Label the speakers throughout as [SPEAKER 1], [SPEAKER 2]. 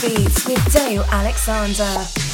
[SPEAKER 1] Beats with Dale Alexander.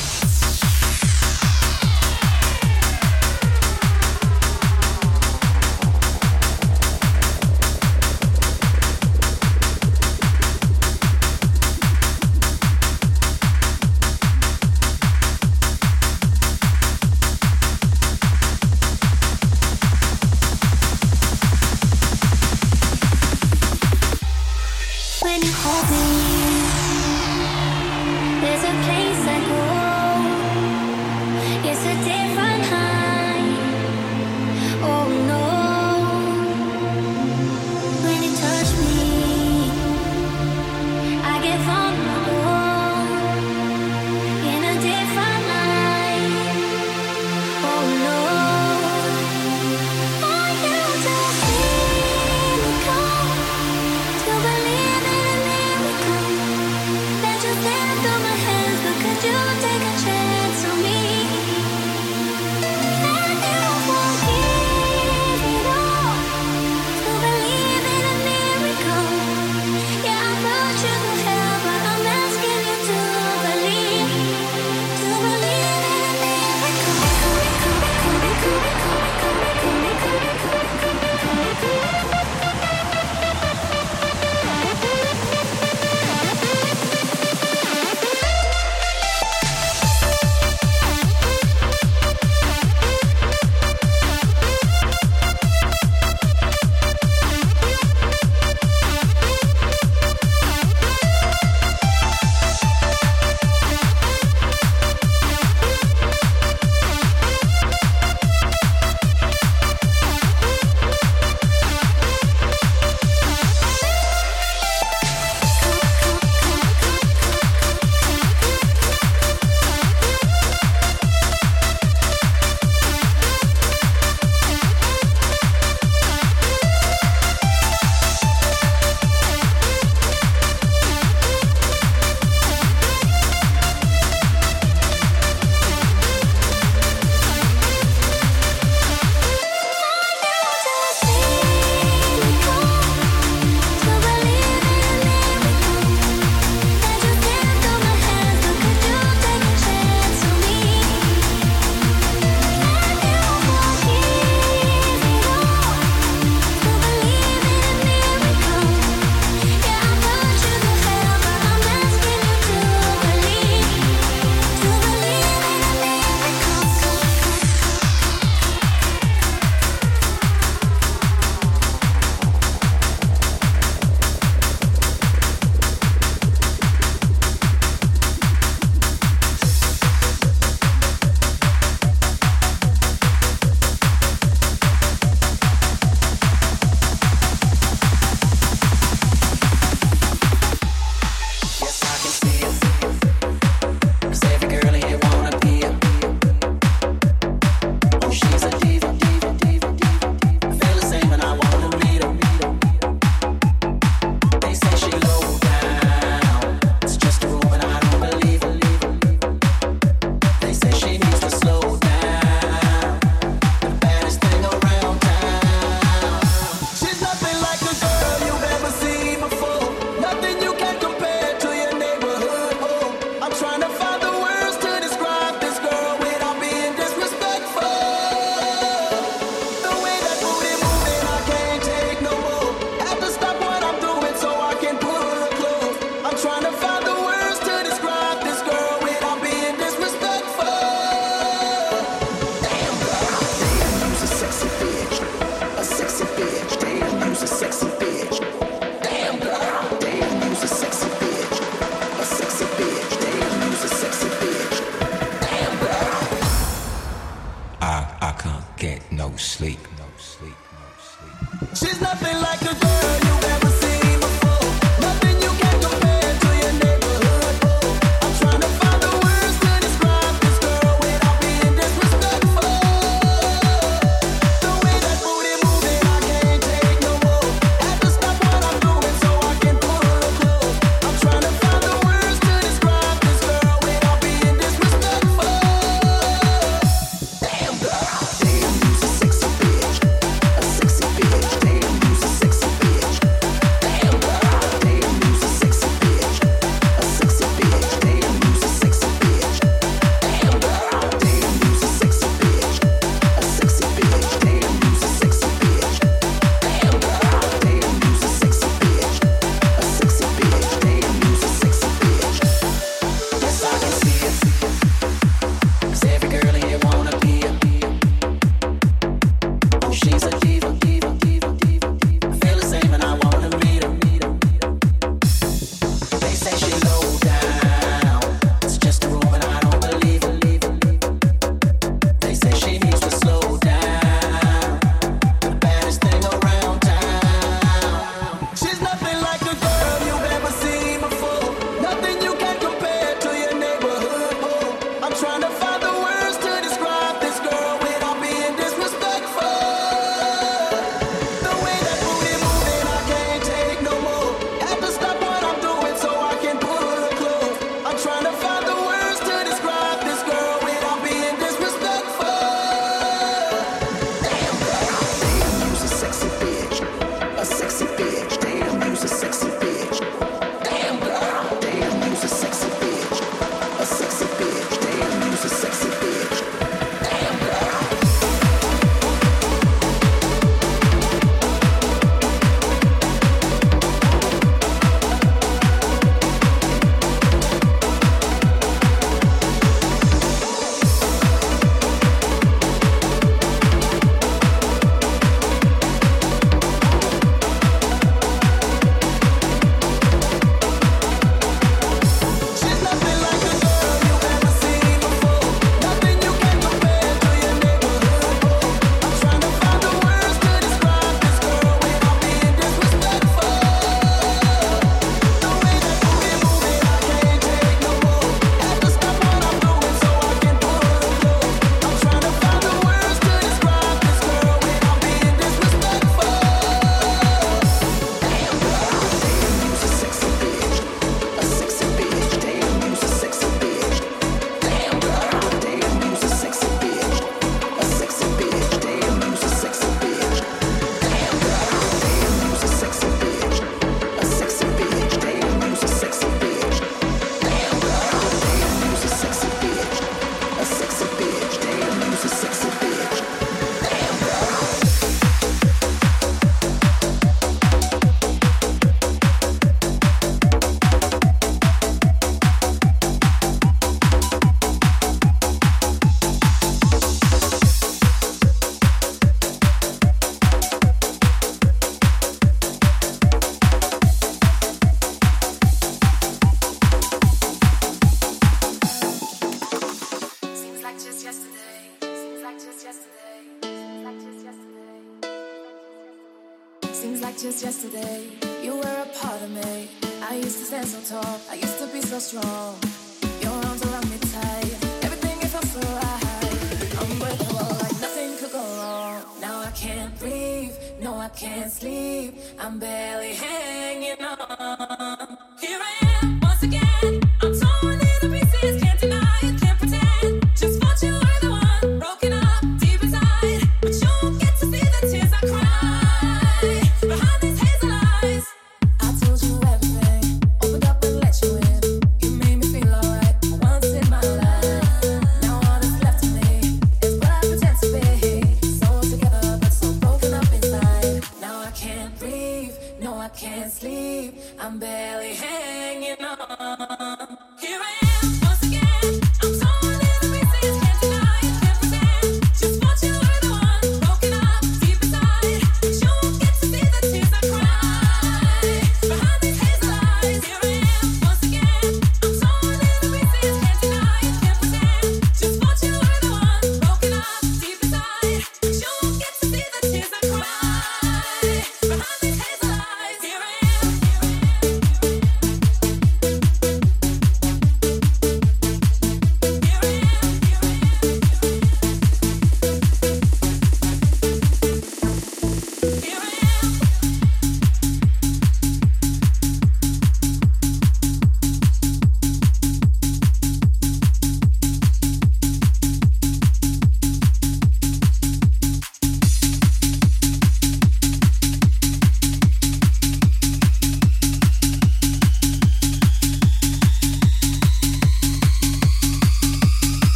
[SPEAKER 2] No, I can't sleep. I'm barely hanging on. Here I am.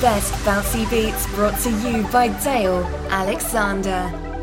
[SPEAKER 1] Best bouncy beats brought to you by Dale Alexander.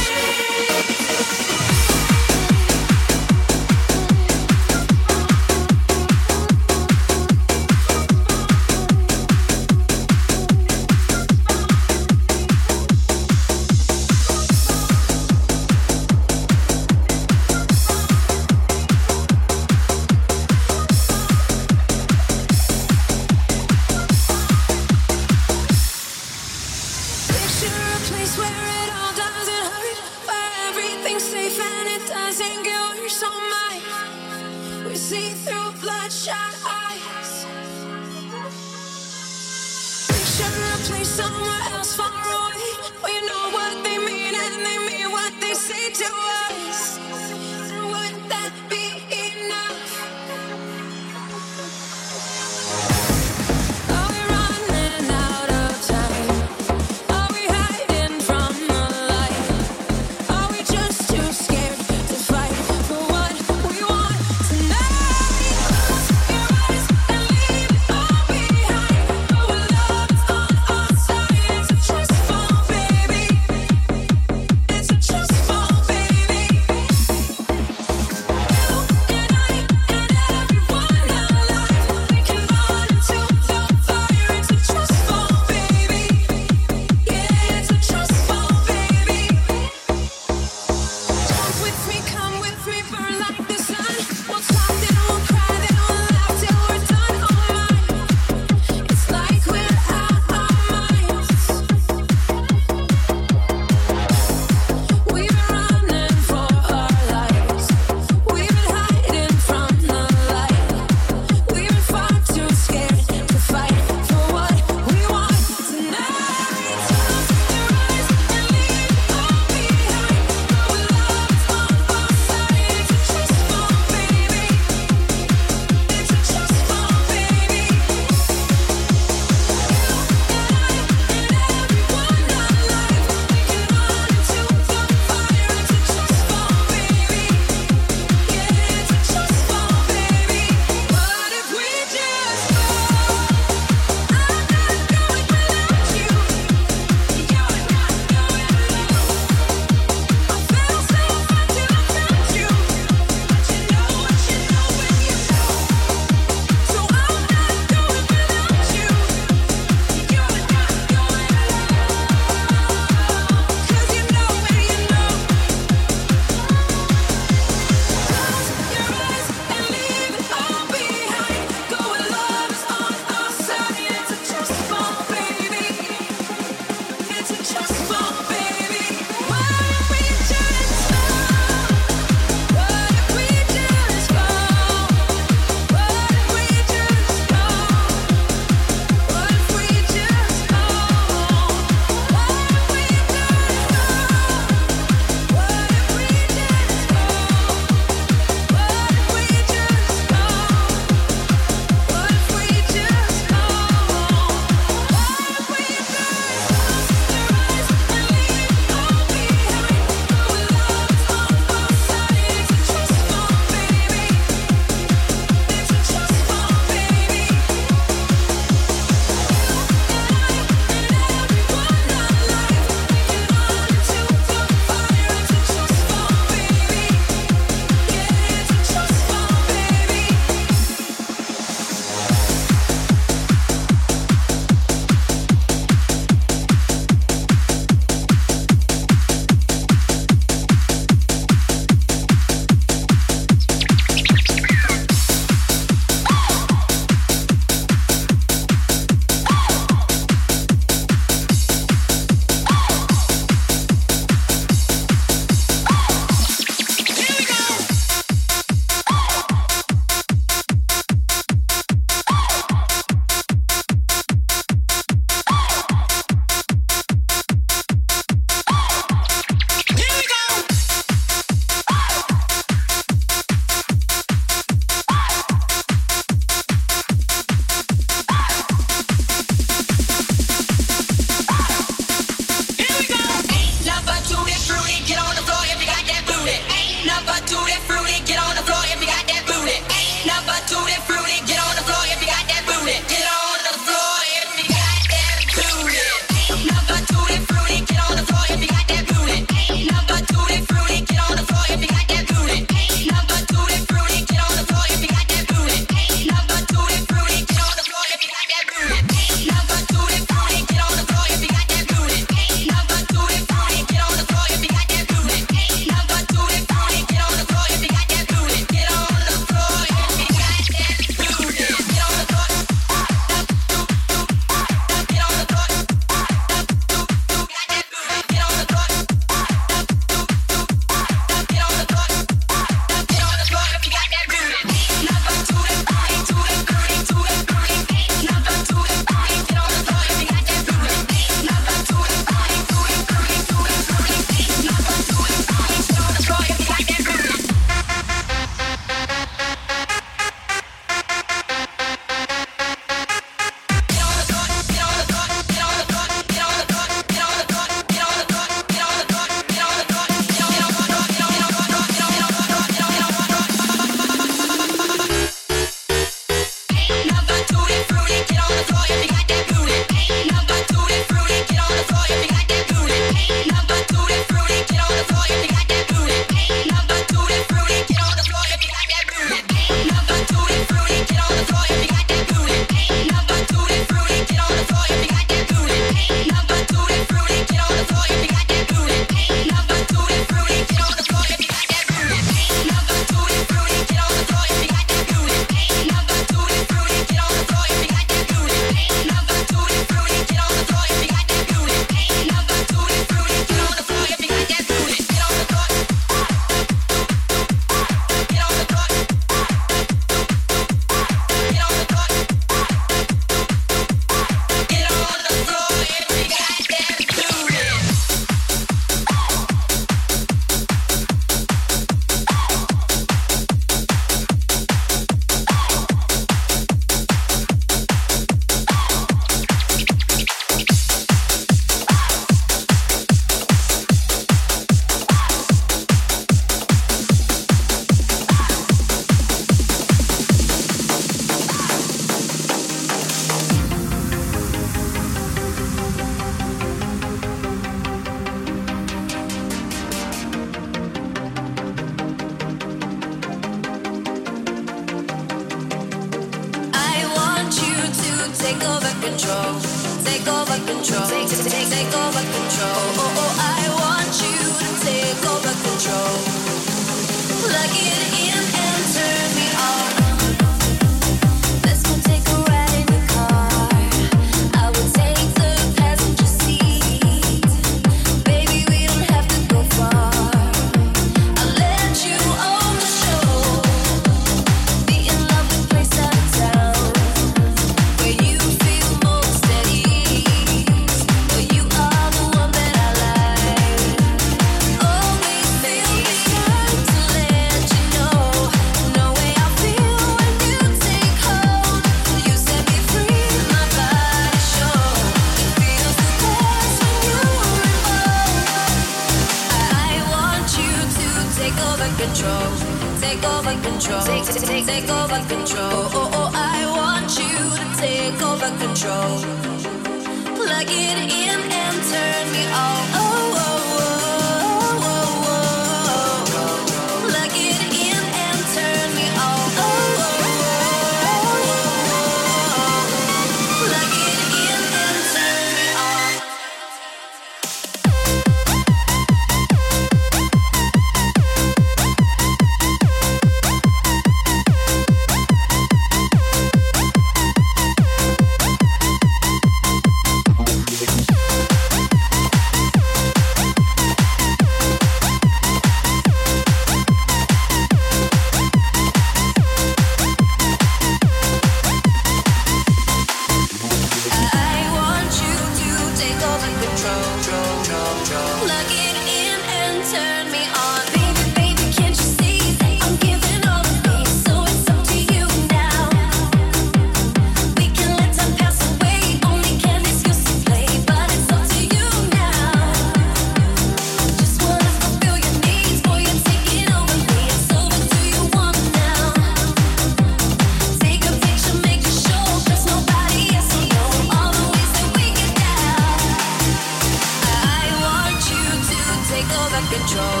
[SPEAKER 3] over control.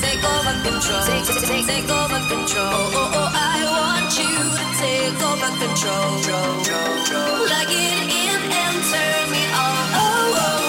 [SPEAKER 3] Take over control. Take, take, take over control. Oh, oh, oh, I want you to take over control. Drop, drop, drop. Plug it in and turn me on. Oh, oh. oh.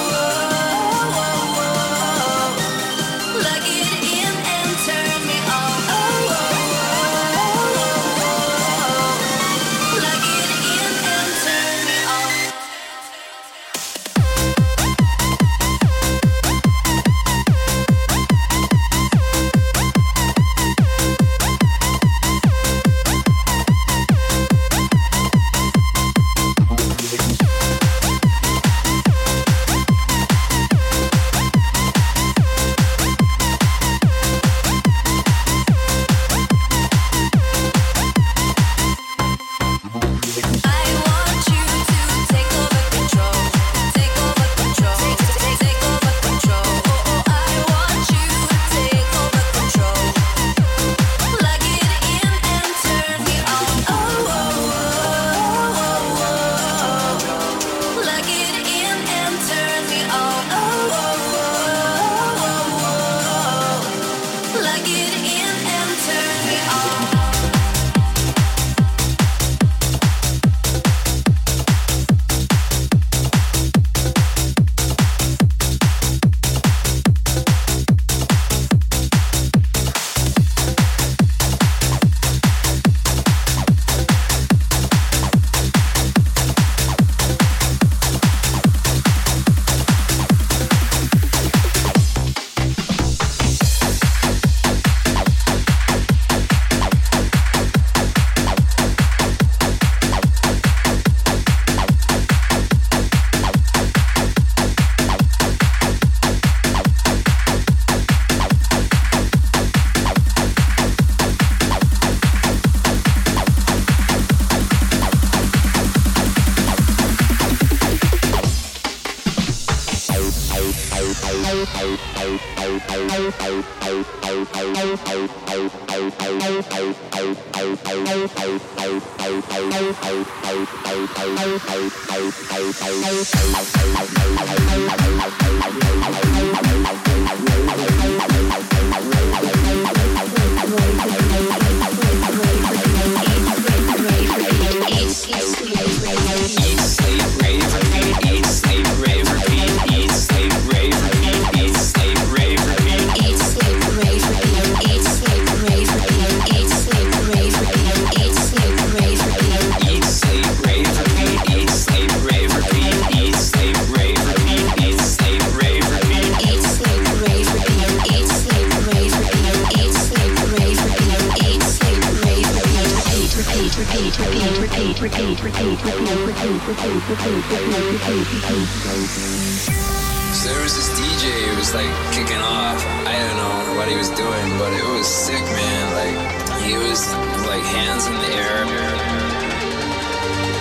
[SPEAKER 3] So
[SPEAKER 4] there was this DJ who was like kicking off. I don't know what he was doing, but it was sick, man. Like he was like hands in the air.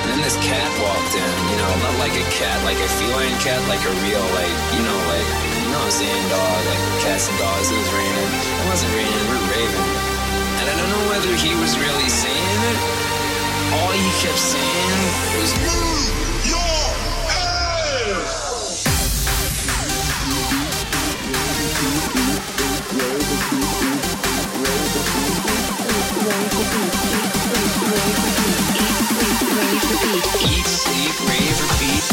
[SPEAKER 4] And then this cat walked in, you know, not like a cat, like a feline cat, like a real, like, you know, like, you know what I'm saying, dog, like cats and dogs. It was raining. It wasn't raining, we were raving. And I don't know whether he was really saying it. All he kept saying was, Move your head! Eat, sleep, rave, repeat.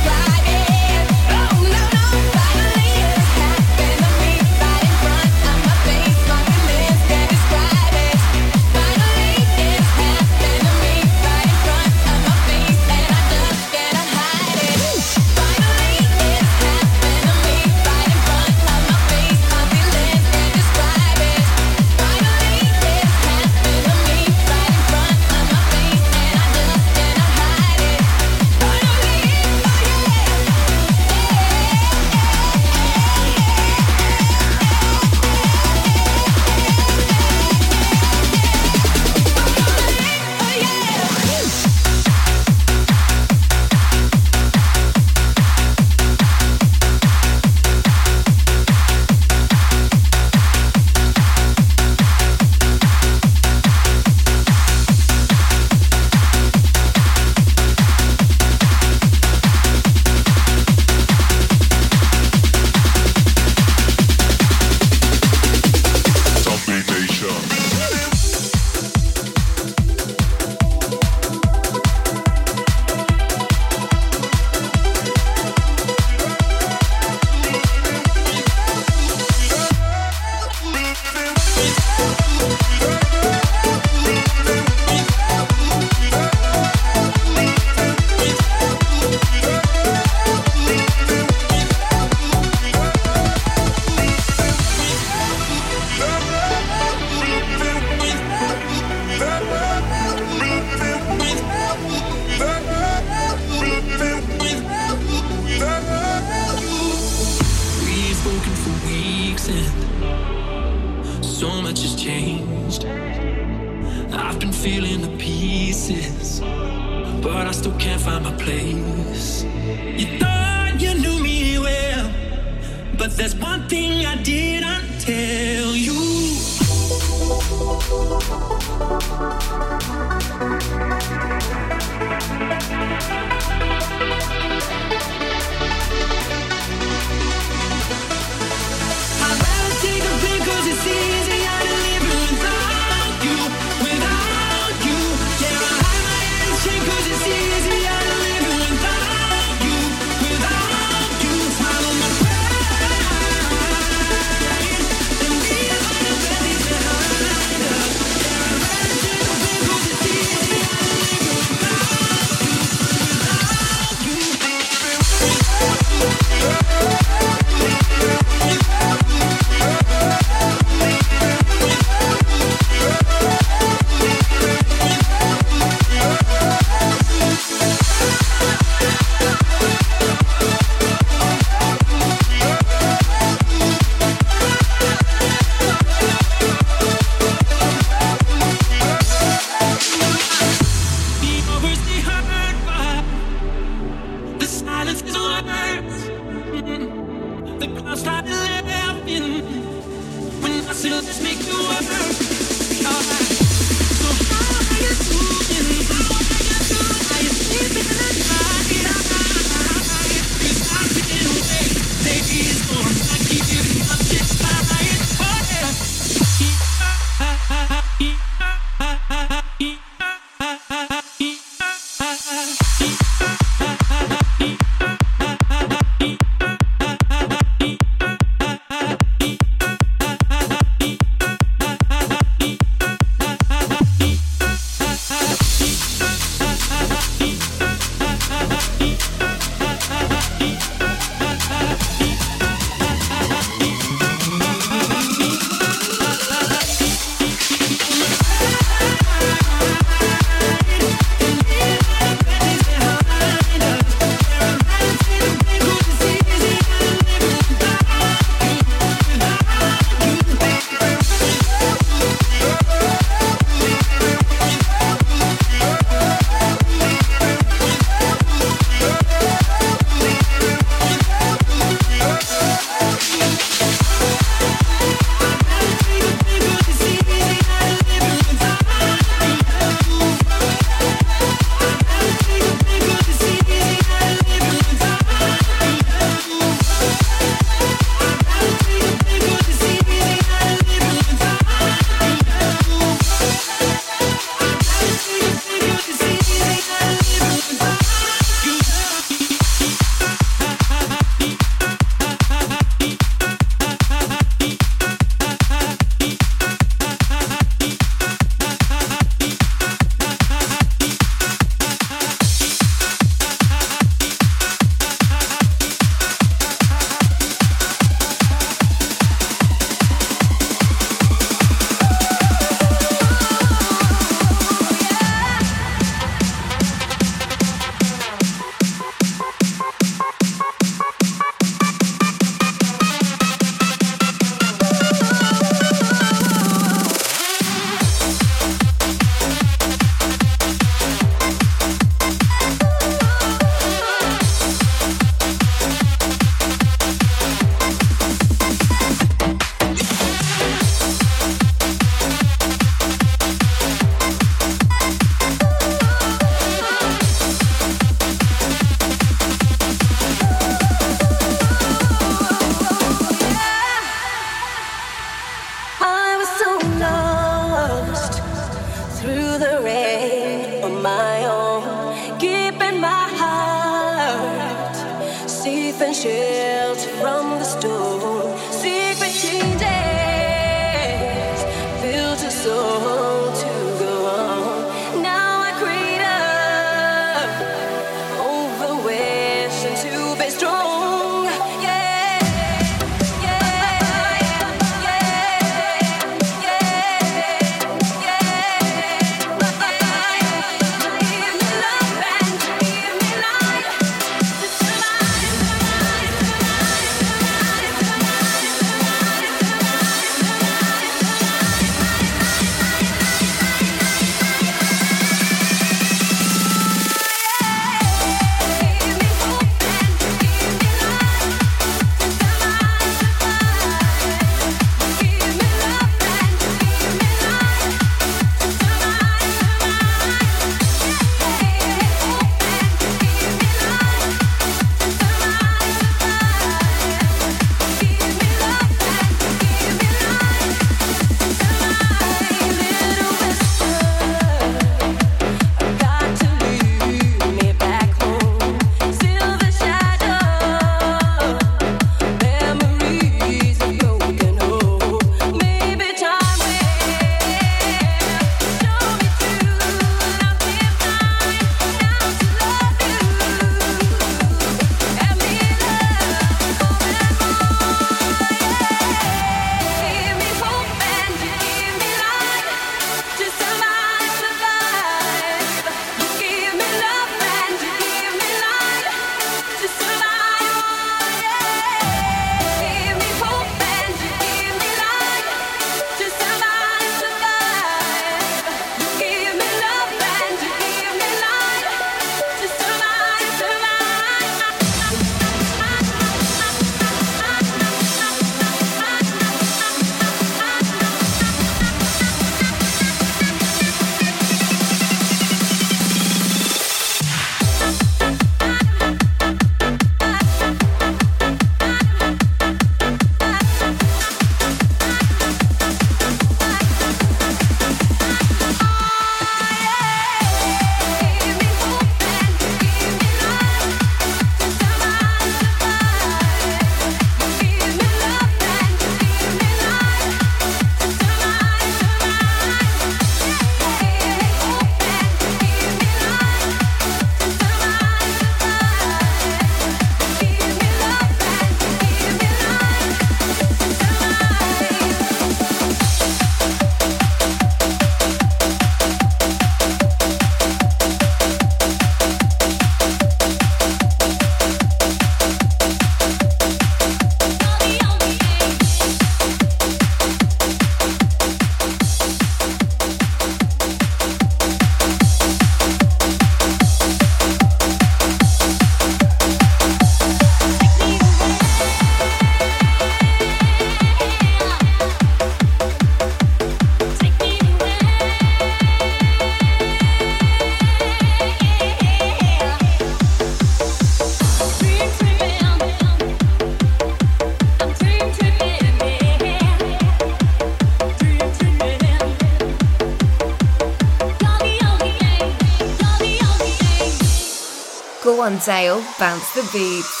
[SPEAKER 2] Go on, Dale, bounce the beat.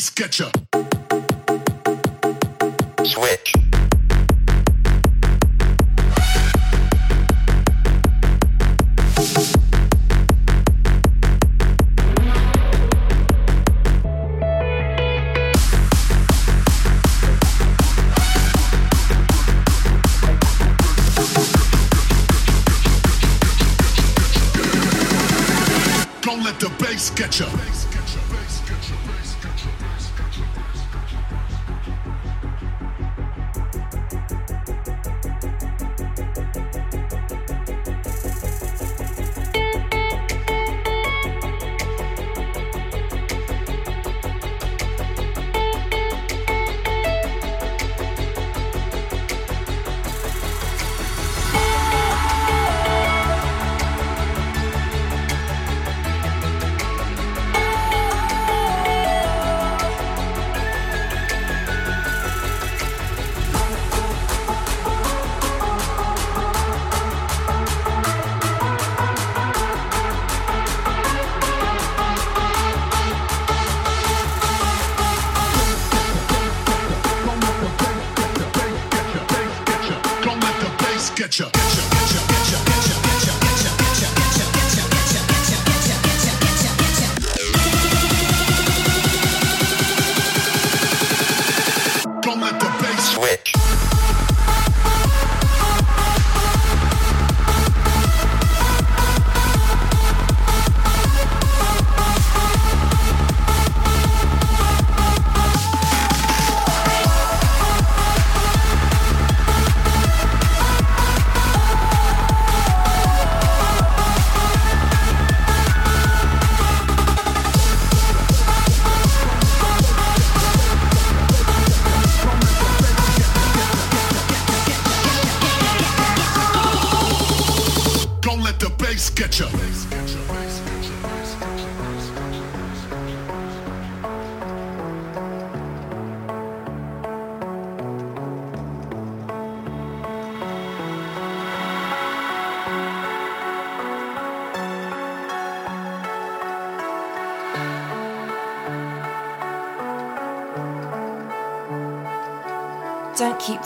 [SPEAKER 5] face
[SPEAKER 6] up.
[SPEAKER 7] Switch.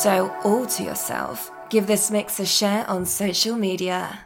[SPEAKER 7] Dough all to yourself. Give this mix a share on social media.